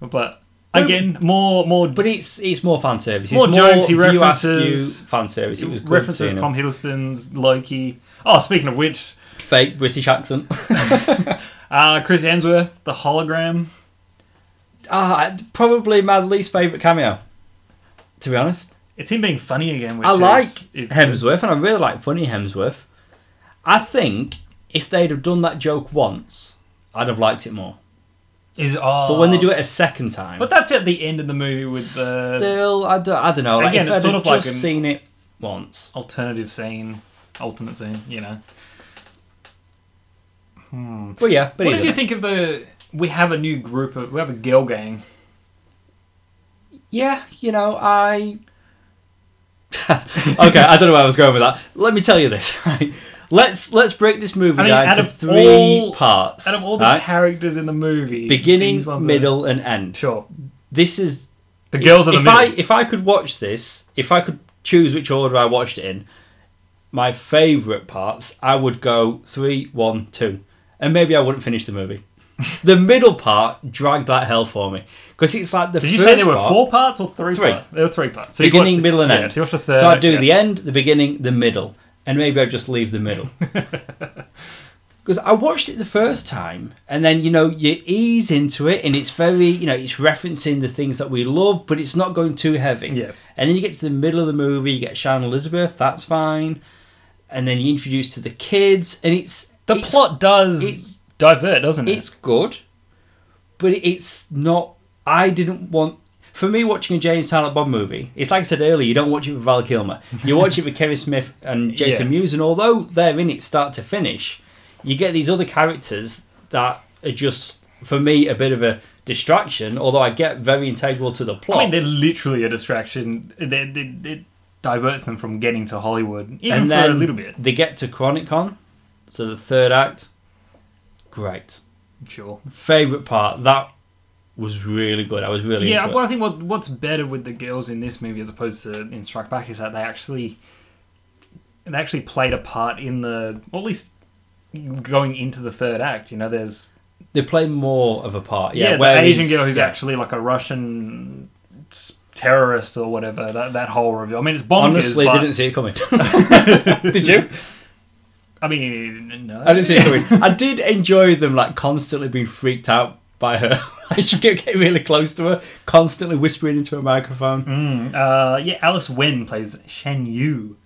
Speaker 1: but again, more more.
Speaker 2: But it's it's more fan service.
Speaker 1: More
Speaker 2: more, View
Speaker 1: references-
Speaker 2: fan service. It was
Speaker 1: references Tom. Hiddleston's Loki. Oh, speaking of which,
Speaker 2: fake British accent.
Speaker 1: uh, Chris Hemsworth, the hologram.
Speaker 2: Ah, probably my least favourite cameo. To be honest,
Speaker 1: It's him being funny again. Which
Speaker 2: I
Speaker 1: is,
Speaker 2: like
Speaker 1: is
Speaker 2: Hemsworth, and I really like funny Hemsworth. I think if they'd have done that joke once, I'd have liked it more.
Speaker 1: Is oh,
Speaker 2: But when they do it a second time,
Speaker 1: but that's at the end of the movie with the
Speaker 2: still, I don't, I don't know. Like,
Speaker 1: Again,
Speaker 2: if
Speaker 1: it's
Speaker 2: I'd
Speaker 1: sort
Speaker 2: have
Speaker 1: of like
Speaker 2: just
Speaker 1: an-
Speaker 2: seen it once.
Speaker 1: alternative scene, alternate scene. You know. Hmm.
Speaker 2: But yeah, but
Speaker 1: what did you think of the? We have a new group of. We have a girl gang.
Speaker 2: Yeah, you know, I okay, I don't know where I was going with that. Let me tell you this. Right? Let's let's break this movie
Speaker 1: I mean,
Speaker 2: down
Speaker 1: out
Speaker 2: to
Speaker 1: of
Speaker 2: three
Speaker 1: all-
Speaker 2: parts.
Speaker 1: Out of all the
Speaker 2: right?
Speaker 1: characters in the movie,
Speaker 2: beginning,
Speaker 1: ones are-
Speaker 2: middle, and end.
Speaker 1: sure,
Speaker 2: This is
Speaker 1: the girls are the
Speaker 2: if
Speaker 1: middle.
Speaker 2: I if I could watch this, if I could choose which order I watched it in, my favourite parts, I would go three, one, two, and maybe I wouldn't finish the movie. the middle part dragged like hell for me because it's like the
Speaker 1: Did you say there were
Speaker 2: part,
Speaker 1: four parts or three,
Speaker 2: Three.
Speaker 1: parts? There were three parts. So
Speaker 2: beginning,
Speaker 1: the-
Speaker 2: middle, and
Speaker 1: yeah,
Speaker 2: end.
Speaker 1: So third.
Speaker 2: So I'd do
Speaker 1: yeah.
Speaker 2: the end, the beginning, the middle, and maybe I'd just leave the middle. Because I watched it the first time, and then you know you ease into it, and it's very you know it's referencing the things that we love, but it's not going too heavy.
Speaker 1: Yeah.
Speaker 2: And then you get to the middle of the movie, you get Sharon Elizabeth, that's fine, and then you introduce to the kids, and it's
Speaker 1: The
Speaker 2: it's-
Speaker 1: plot does divert, doesn't it?
Speaker 2: It's good, but it's not. I didn't want. For me, watching a and Silent Bob movie, it's like I said earlier. You don't watch it with Val Kilmer. You watch it with Kevin Smith and Jason
Speaker 1: Yeah.
Speaker 2: Mewes, and although they're in it start to finish, you get these other characters that are just, for me, a bit of a distraction. Although I get very integral to the plot.
Speaker 1: I mean, they're literally a distraction. They, they, it diverts them from getting to Hollywood, even
Speaker 2: and
Speaker 1: for a little bit.
Speaker 2: they get to Chronicon, so the third act. Great
Speaker 1: Sure.
Speaker 2: favorite part that was really good. I was really
Speaker 1: Yeah, but I think what what's better with the girls in this movie as opposed to in Strike Back is that they actually they actually played a part in the, or at least going into the third act. You know, there's
Speaker 2: they play more of a part.
Speaker 1: yeah,
Speaker 2: Yeah,
Speaker 1: the Asian girl who's
Speaker 2: yeah.
Speaker 1: actually like a Russian terrorist or whatever. That that whole reveal. I mean, it's bonkers.
Speaker 2: honestly
Speaker 1: but,
Speaker 2: didn't see it coming. did you?
Speaker 1: I mean, no.
Speaker 2: I didn't see it coming. I did enjoy them like constantly being freaked out by her. She kept getting really close to her, constantly whispering into a microphone.
Speaker 1: Mm, uh, yeah, Alice Wen plays Shan Yu.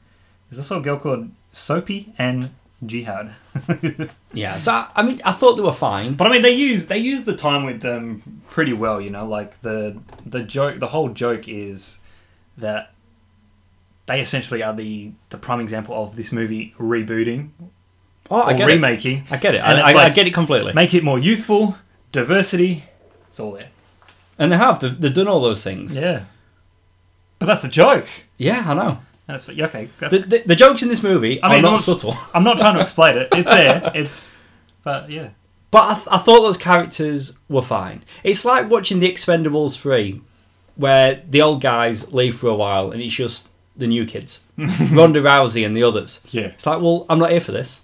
Speaker 1: There's also a girl called Soapy and Jihad.
Speaker 2: Yeah, so I, I mean, I thought they were fine.
Speaker 1: But I mean, they use they use the time with them pretty well. You know, like the the joke, the whole joke is that they essentially are the the prime example of this movie rebooting
Speaker 2: Oh, I
Speaker 1: or
Speaker 2: get it.
Speaker 1: remaking.
Speaker 2: I get it.
Speaker 1: And
Speaker 2: I,
Speaker 1: it's
Speaker 2: I, I get it completely.
Speaker 1: Make it more youthful, diversity. It's all there.
Speaker 2: And they have. They've, they've done all those things. Yeah.
Speaker 1: But that's the joke.
Speaker 2: Yeah, I know.
Speaker 1: That's okay. That's,
Speaker 2: The, the, the jokes in this movie
Speaker 1: I
Speaker 2: are
Speaker 1: mean,
Speaker 2: not
Speaker 1: not-
Speaker 2: subtle.
Speaker 1: I'm not trying to explain it. It's there. It's. But yeah.
Speaker 2: But I, th- I thought those characters were fine. It's like watching The Expendables 3, where the old guys leave for a while and it's just the new kids Ronda Rousey and the others.
Speaker 1: Yeah.
Speaker 2: It's like, well, I'm not here for this.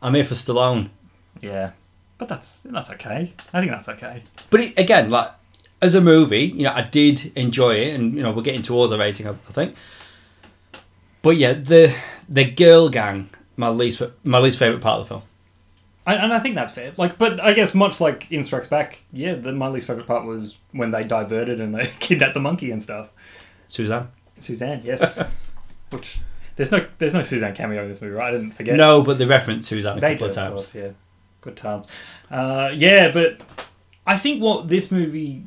Speaker 2: I'm here for Stallone.
Speaker 1: Yeah. But that's that's okay. I think that's okay.
Speaker 2: But it, again, like as a movie, you know, I did enjoy it, and you know, we're getting towards a rating, I, I think. But yeah, the the girl gang, my least my least favorite part of the film.
Speaker 1: And, and I think that's fair. Like, but I guess much like in Strikes Back, yeah, the, my least favorite part was when they diverted and they kidnapped the monkey and stuff.
Speaker 2: Suzanne.
Speaker 1: Suzanne, yes. Which there's no there's no Suzanne cameo in this movie, right? I didn't forget.
Speaker 2: No, but the reference Suzanne a
Speaker 1: they
Speaker 2: couple
Speaker 1: did,
Speaker 2: of
Speaker 1: of
Speaker 2: times.
Speaker 1: course, yeah. Good times. Uh, yeah, but I think what this movie,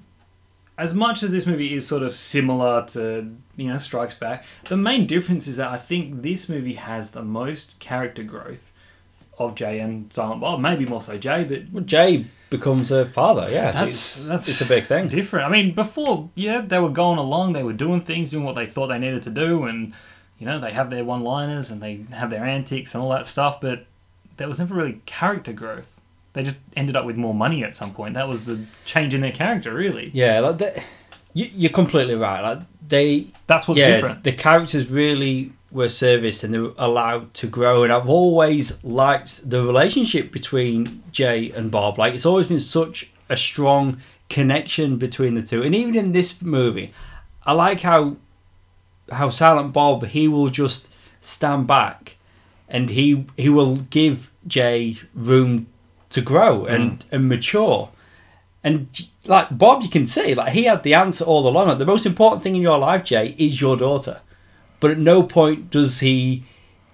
Speaker 1: as much as this movie is sort of similar to you know Strikes Back, the main difference is that I think this movie has the most character growth of Jay and Silent Bob. Maybe more so Jay, but
Speaker 2: Well, Jay becomes a father. Yeah,
Speaker 1: That's-
Speaker 2: it's,
Speaker 1: that's-
Speaker 2: it's a big thing.
Speaker 1: different. I mean, before, yeah, they were going along, they were doing things, doing what they thought they needed to do, and you know, they have their one-liners and they have their antics and all that stuff, but there was never really character growth. They just ended up with more money at some point. That was the change in their character, really.
Speaker 2: Yeah, like they, you, you're completely right. Like they,
Speaker 1: That's what's
Speaker 2: yeah,
Speaker 1: different.
Speaker 2: the characters really were serviced and they were allowed to grow. And I've always liked the relationship between Jay and Bob. Like it's always been such a strong connection between the two. And even in this movie, I like how how Silent Bob he will just stand back and he he will give Jay room to grow mm. and, and mature. And like Bob, you can see like he had the answer all along. Like, the most important thing in your life, Jay, is your daughter. But at no point does he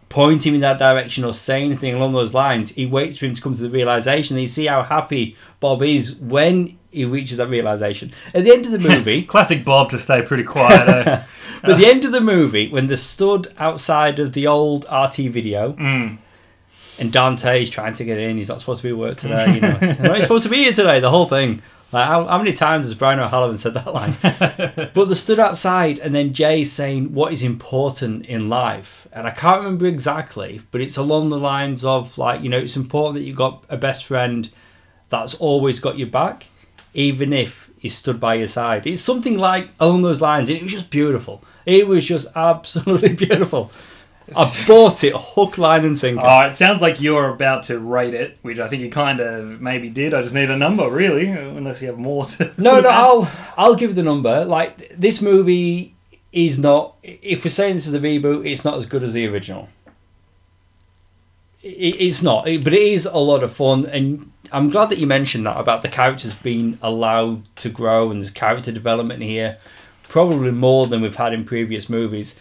Speaker 2: point him in that direction or say anything along those lines. He waits for him to come to the realization. And you see how happy Bob is when he reaches that realization. At the end of the movie,
Speaker 1: Classic Bob to stay pretty quiet. eh?
Speaker 2: but at the end of the movie, when they're stood outside of the old RT video,
Speaker 1: mm.
Speaker 2: and Dante's trying to get in, he's not supposed to be at work today. You know, he's not supposed to be here today. The whole thing. Like how, how many times has Brian O'Halloran said that line? but they stood outside, and then Jay saying what is important in life, and I can't remember exactly, but it's along the lines of like you know it's important that you've got a best friend that's always got your back, even if he's stood by your side. It's something like along those lines, and it was just beautiful. It was just absolutely beautiful. I bought it hook, line, and sinker.
Speaker 1: Oh, it sounds like you're about to rate it, which I think you kind of maybe did. I just need a number, really, unless you have more to.
Speaker 2: No, no,
Speaker 1: add.
Speaker 2: I'll I'll give the number. Like this movie is not. If we're saying this is a reboot, it's not as good as the original. It, it's not, but it is a lot of fun, and I'm glad that you mentioned that about the characters being allowed to grow and there's character development here, probably more than we've had in previous movies.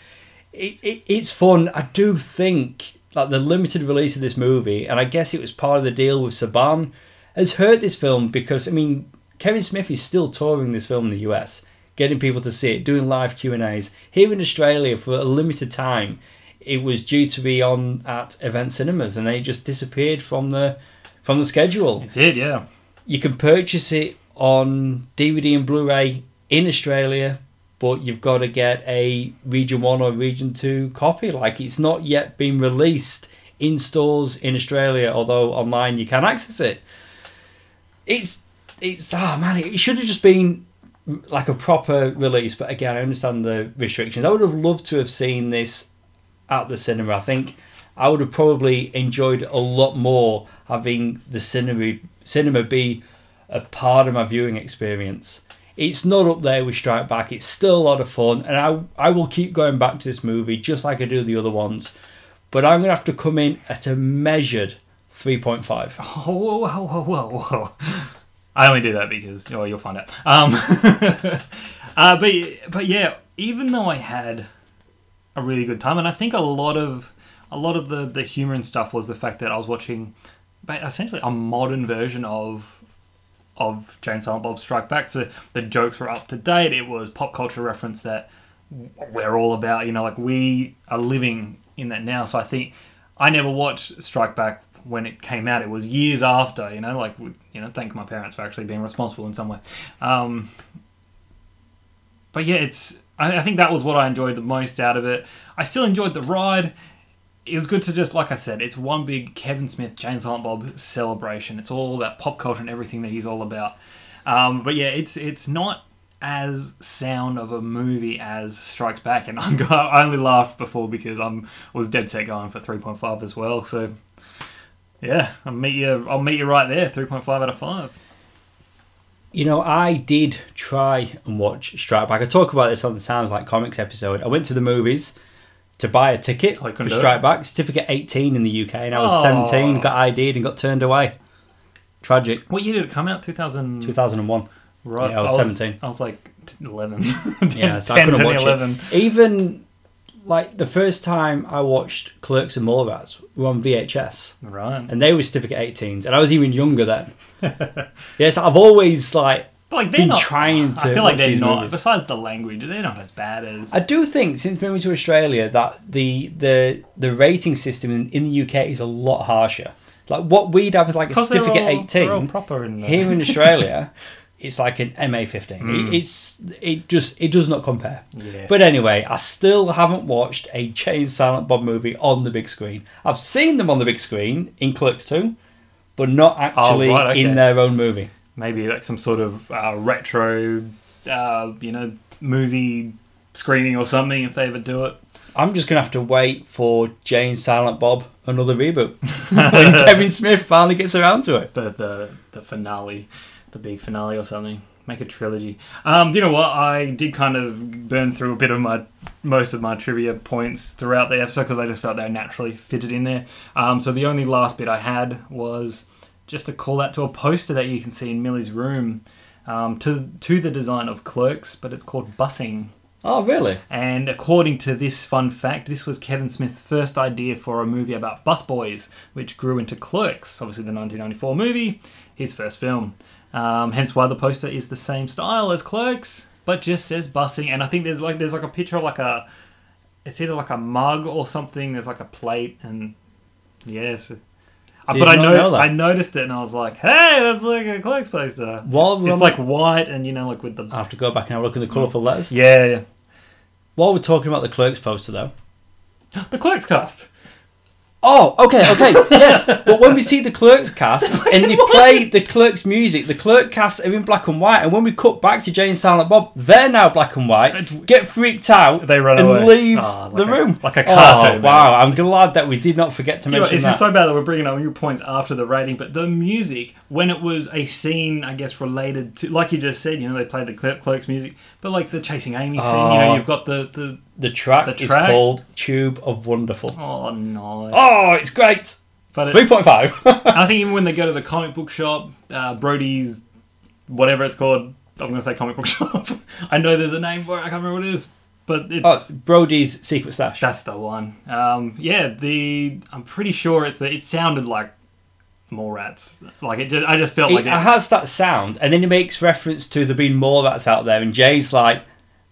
Speaker 2: It, it, it's fun. I do think like the limited release of this movie, and I guess it was part of the deal with Saban, has hurt this film because I mean Kevin Smith is still touring this film in the US, getting people to see it, doing live Q and A's. Here in Australia, for a limited time, it was due to be on at event cinemas, and they just disappeared from the from the schedule.
Speaker 1: It did, yeah.
Speaker 2: You can purchase it on DVD and Blu-ray in Australia, but you've got to get a Region One or Region Two copy. Like it's not yet been released in stores in Australia, although online you can access it. It's it's ah man, it should have just been like a proper release. But again, I understand the restrictions. I would have loved to have seen this at the cinema. I think I would have probably enjoyed a lot more having the cinema cinema be a part of my viewing experience. It's not up there with Strike Back. It's still a lot of fun, and I I will keep going back to this movie just like I do the other ones. But I'm gonna have to come in at a measured three point five.
Speaker 1: Oh, whoa, whoa, whoa, whoa, whoa. I only do that because, oh, you'll find out. Um, uh, but but yeah, even though I had a really good time, and I think a lot of a lot of the the humor and stuff was the fact that I was watching, essentially a modern version of of Jay and Silent Bob Strike Back. So the jokes were up to date. It was pop culture reference that we're all about. You know, like we are living in that now. So I think I never watched Strike Back when it came out. It was years after. You know, like you know, thank my parents for actually being responsible in some way. Um, but yeah, it's. I, I think that was what I enjoyed the most out of it. I still enjoyed the ride. It was good to just, like I said, it's one big Kevin Smith, Jay and Silent Bob celebration. It's all about pop culture and everything that he's all about. Um, but yeah, it's it's not as sound of a movie as Strikes Back, and I'm go- I only laughed before because I'm was dead set going for three point five as well. So yeah, I'll meet you. I'll meet you right there, three point five out of five.
Speaker 2: You know, I did try and watch Strike Back. I talk about this on the Sounds Like Comics episode. I went to the movies to buy a ticket
Speaker 1: Oh,
Speaker 2: for Strike Back, certificate 18 in the UK, and I was
Speaker 1: Oh.
Speaker 2: 17, got ID'd and got turned away. Tragic.
Speaker 1: What year did it come out? Two thousand.
Speaker 2: 2001.
Speaker 1: Right,
Speaker 2: Yeah, I was
Speaker 1: so
Speaker 2: 17.
Speaker 1: I was like eleven.
Speaker 2: Yeah, so
Speaker 1: 10,
Speaker 2: I couldn't
Speaker 1: 10,
Speaker 2: watch
Speaker 1: 11.
Speaker 2: it. Even like the first time I watched Clerks and Mallrats were on VHS,
Speaker 1: Right.
Speaker 2: and they were certificate 18s, and I was even younger then. yes, I've always like
Speaker 1: But like they're
Speaker 2: been
Speaker 1: not.
Speaker 2: trying to.
Speaker 1: I feel like they're not.
Speaker 2: movies.
Speaker 1: Besides the language, they're not as bad as.
Speaker 2: I do think since moving to Australia that the the the rating system in, in the UK is a lot harsher. Like what we'd have is like a certificate
Speaker 1: all-
Speaker 2: eighteen.
Speaker 1: proper in the,
Speaker 2: Here in Australia, it's like an MA fifteen.
Speaker 1: Mm.
Speaker 2: It, it's it just it does not compare.
Speaker 1: Yeah.
Speaker 2: But anyway, I still haven't watched a Jay and Silent Bob movie on the big screen. I've seen them on the big screen in Clerks 2, but not actually
Speaker 1: Oh, right, okay.
Speaker 2: in their own movie.
Speaker 1: Maybe like some sort of uh, retro, uh, you know, movie screening or something if they ever do it.
Speaker 2: I'm just gonna have to wait for Jay and Silent Bob another reboot when Kevin Smith finally gets around to it.
Speaker 1: The the the finale, the big finale or something. Make a trilogy. Um, do you know what? I did kind of burn through a bit of my most of my trivia points throughout the episode because I just felt they naturally fitted in there. Um, so the only last bit I had was just to call out to a poster that you can see in Millie's room um, to to the design of Clerks, but it's called Bussing.
Speaker 2: Oh, really?
Speaker 1: And according to this fun fact, this was Kevin Smith's first idea for a movie about busboys, which grew into Clerks, obviously the 1994 movie, his first film. Um, hence why the poster is the same style as Clerks, but just says busing. And I think there's like there's like a picture of like a, it's either like a mug or something. There's like a plate and yes, Uh,
Speaker 2: Did
Speaker 1: but I know,
Speaker 2: know.
Speaker 1: I noticed it and I was like, "Hey, that's like a Clerks poster."
Speaker 2: While we're
Speaker 1: It's like
Speaker 2: the-
Speaker 1: white and you know, like with the
Speaker 2: I have to go back and look at the colourful letters.
Speaker 1: yeah, yeah.
Speaker 2: While we're talking about the Clerks poster, though.
Speaker 1: the Clerks cast.
Speaker 2: Oh, okay, okay, yes. But when we see the Clerks cast and they play the Clerks music, the Clerk cast are in black and white, and when we cut back to Jay and Silent Bob, they're now black and white. Get freaked out.
Speaker 1: They run
Speaker 2: and
Speaker 1: away.
Speaker 2: leave
Speaker 1: Oh,
Speaker 2: the
Speaker 1: a-
Speaker 2: room
Speaker 1: like a
Speaker 2: Oh,
Speaker 1: cartoon,
Speaker 2: wow, I'm glad that we did not forget to
Speaker 1: You know,
Speaker 2: mention
Speaker 1: it's
Speaker 2: that.
Speaker 1: just so bad that we're bringing up your points after the rating, but the music, when it was a scene, I guess, related to, like you just said, you know, they played the Clerks music, but like the Chasing Amy scene, you
Speaker 2: Oh.
Speaker 1: know, you've got the, the
Speaker 2: the track
Speaker 1: the
Speaker 2: is called Tube of Wonderful.
Speaker 1: oh no.
Speaker 2: Oh, it's great.
Speaker 1: But
Speaker 2: Three point five.
Speaker 1: I think even when they go to the comic book shop, uh, Brodie's, whatever it's called, I'm going to say comic book shop. I know there's a name for it, I can't remember what it is, but it's.
Speaker 2: oh, Brodie's secret stash.
Speaker 1: That's the one. Um, yeah, the I'm pretty sure it's the, it sounded like more rats. Like it, just, I just felt
Speaker 2: it
Speaker 1: like it.
Speaker 2: has that sound, and then he makes reference to there being more rats out there, and Jay's like,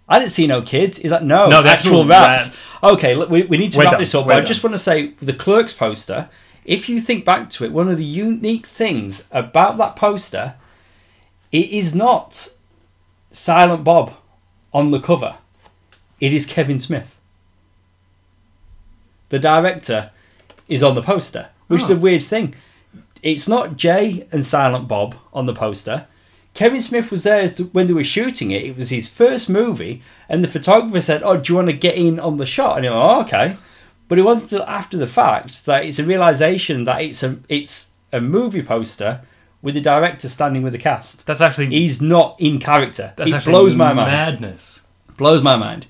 Speaker 2: "I didn't see no kids." He's like, "No,
Speaker 1: No,
Speaker 2: actual,
Speaker 1: actual
Speaker 2: rats. Okay, look, we, we need to
Speaker 1: We're
Speaker 2: wrap
Speaker 1: done,
Speaker 2: this up.
Speaker 1: we're
Speaker 2: But I just want to say, the Clerks poster. If you think back to it, one of the unique things about that poster, it is not Silent Bob on the cover. It is Kevin Smith. The director is on the poster, which is
Speaker 1: Oh.
Speaker 2: a weird thing. It's not Jay and Silent Bob on the poster. Kevin Smith was there when they were shooting it. It was his first movie, and the photographer said, "Oh, do you want to get in on the shot?" And he went, "Oh, okay." But it wasn't until after the fact that it's a realization that it's a it's a movie poster with the director standing with the cast.
Speaker 1: that's actually
Speaker 2: He's not in character.
Speaker 1: that's
Speaker 2: it
Speaker 1: actually
Speaker 2: blows my mind
Speaker 1: Madness.
Speaker 2: blows my mind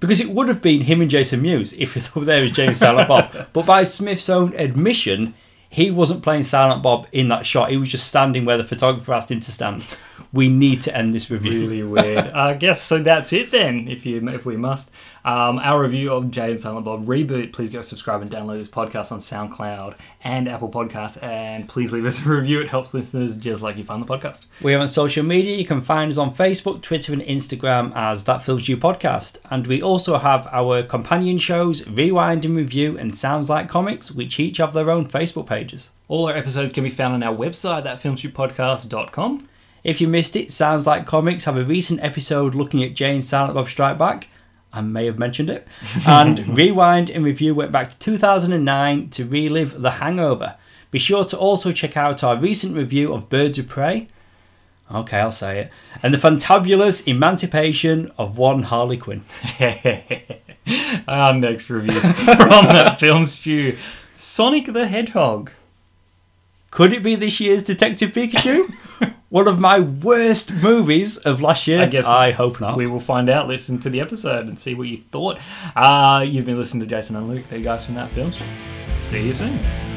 Speaker 2: because it would have been him and Jason Mewes if it were there was Jay and Silent Bob. But by Smith's own admission, he wasn't playing Silent Bob in that shot. He was just standing where the photographer asked him to stand. We need to end this review.
Speaker 1: Really weird. I guess so. That's it then. If you if we must, um, our review of Jay and Silent Bob reboot. Please go subscribe and download this podcast on SoundCloud and Apple Podcasts, and please leave us a review. It helps listeners just like you find the podcast.
Speaker 2: We are on social media. You can find us on Facebook, Twitter, and Instagram as That Film Stew Podcast. And we also have our companion shows, Rewind and Review and Sounds Like Comics, which each have their own Facebook pages.
Speaker 1: All our episodes can be found on our website, thatfilmstewpodcast.com.
Speaker 2: If you missed it, Sounds Like Comics have a recent episode looking at Jay and Silent Bob Strike Back. I may have mentioned it. And Rewind and Review went back to 2009 to relive The Hangover. Be sure to also check out our recent review of Birds of Prey. Okay, I'll say it. And the fantabulous emancipation of one Harley Quinn.
Speaker 1: our next review from that film stew Sonic the Hedgehog.
Speaker 2: Could it be this year's Detective Pikachu? One of my worst movies of last year.
Speaker 1: I guess
Speaker 2: I hope not.
Speaker 1: We will find out. Listen to the episode and see what you thought. Uh, you've been listening to Jason and Luke. There you guys from that film. See you soon.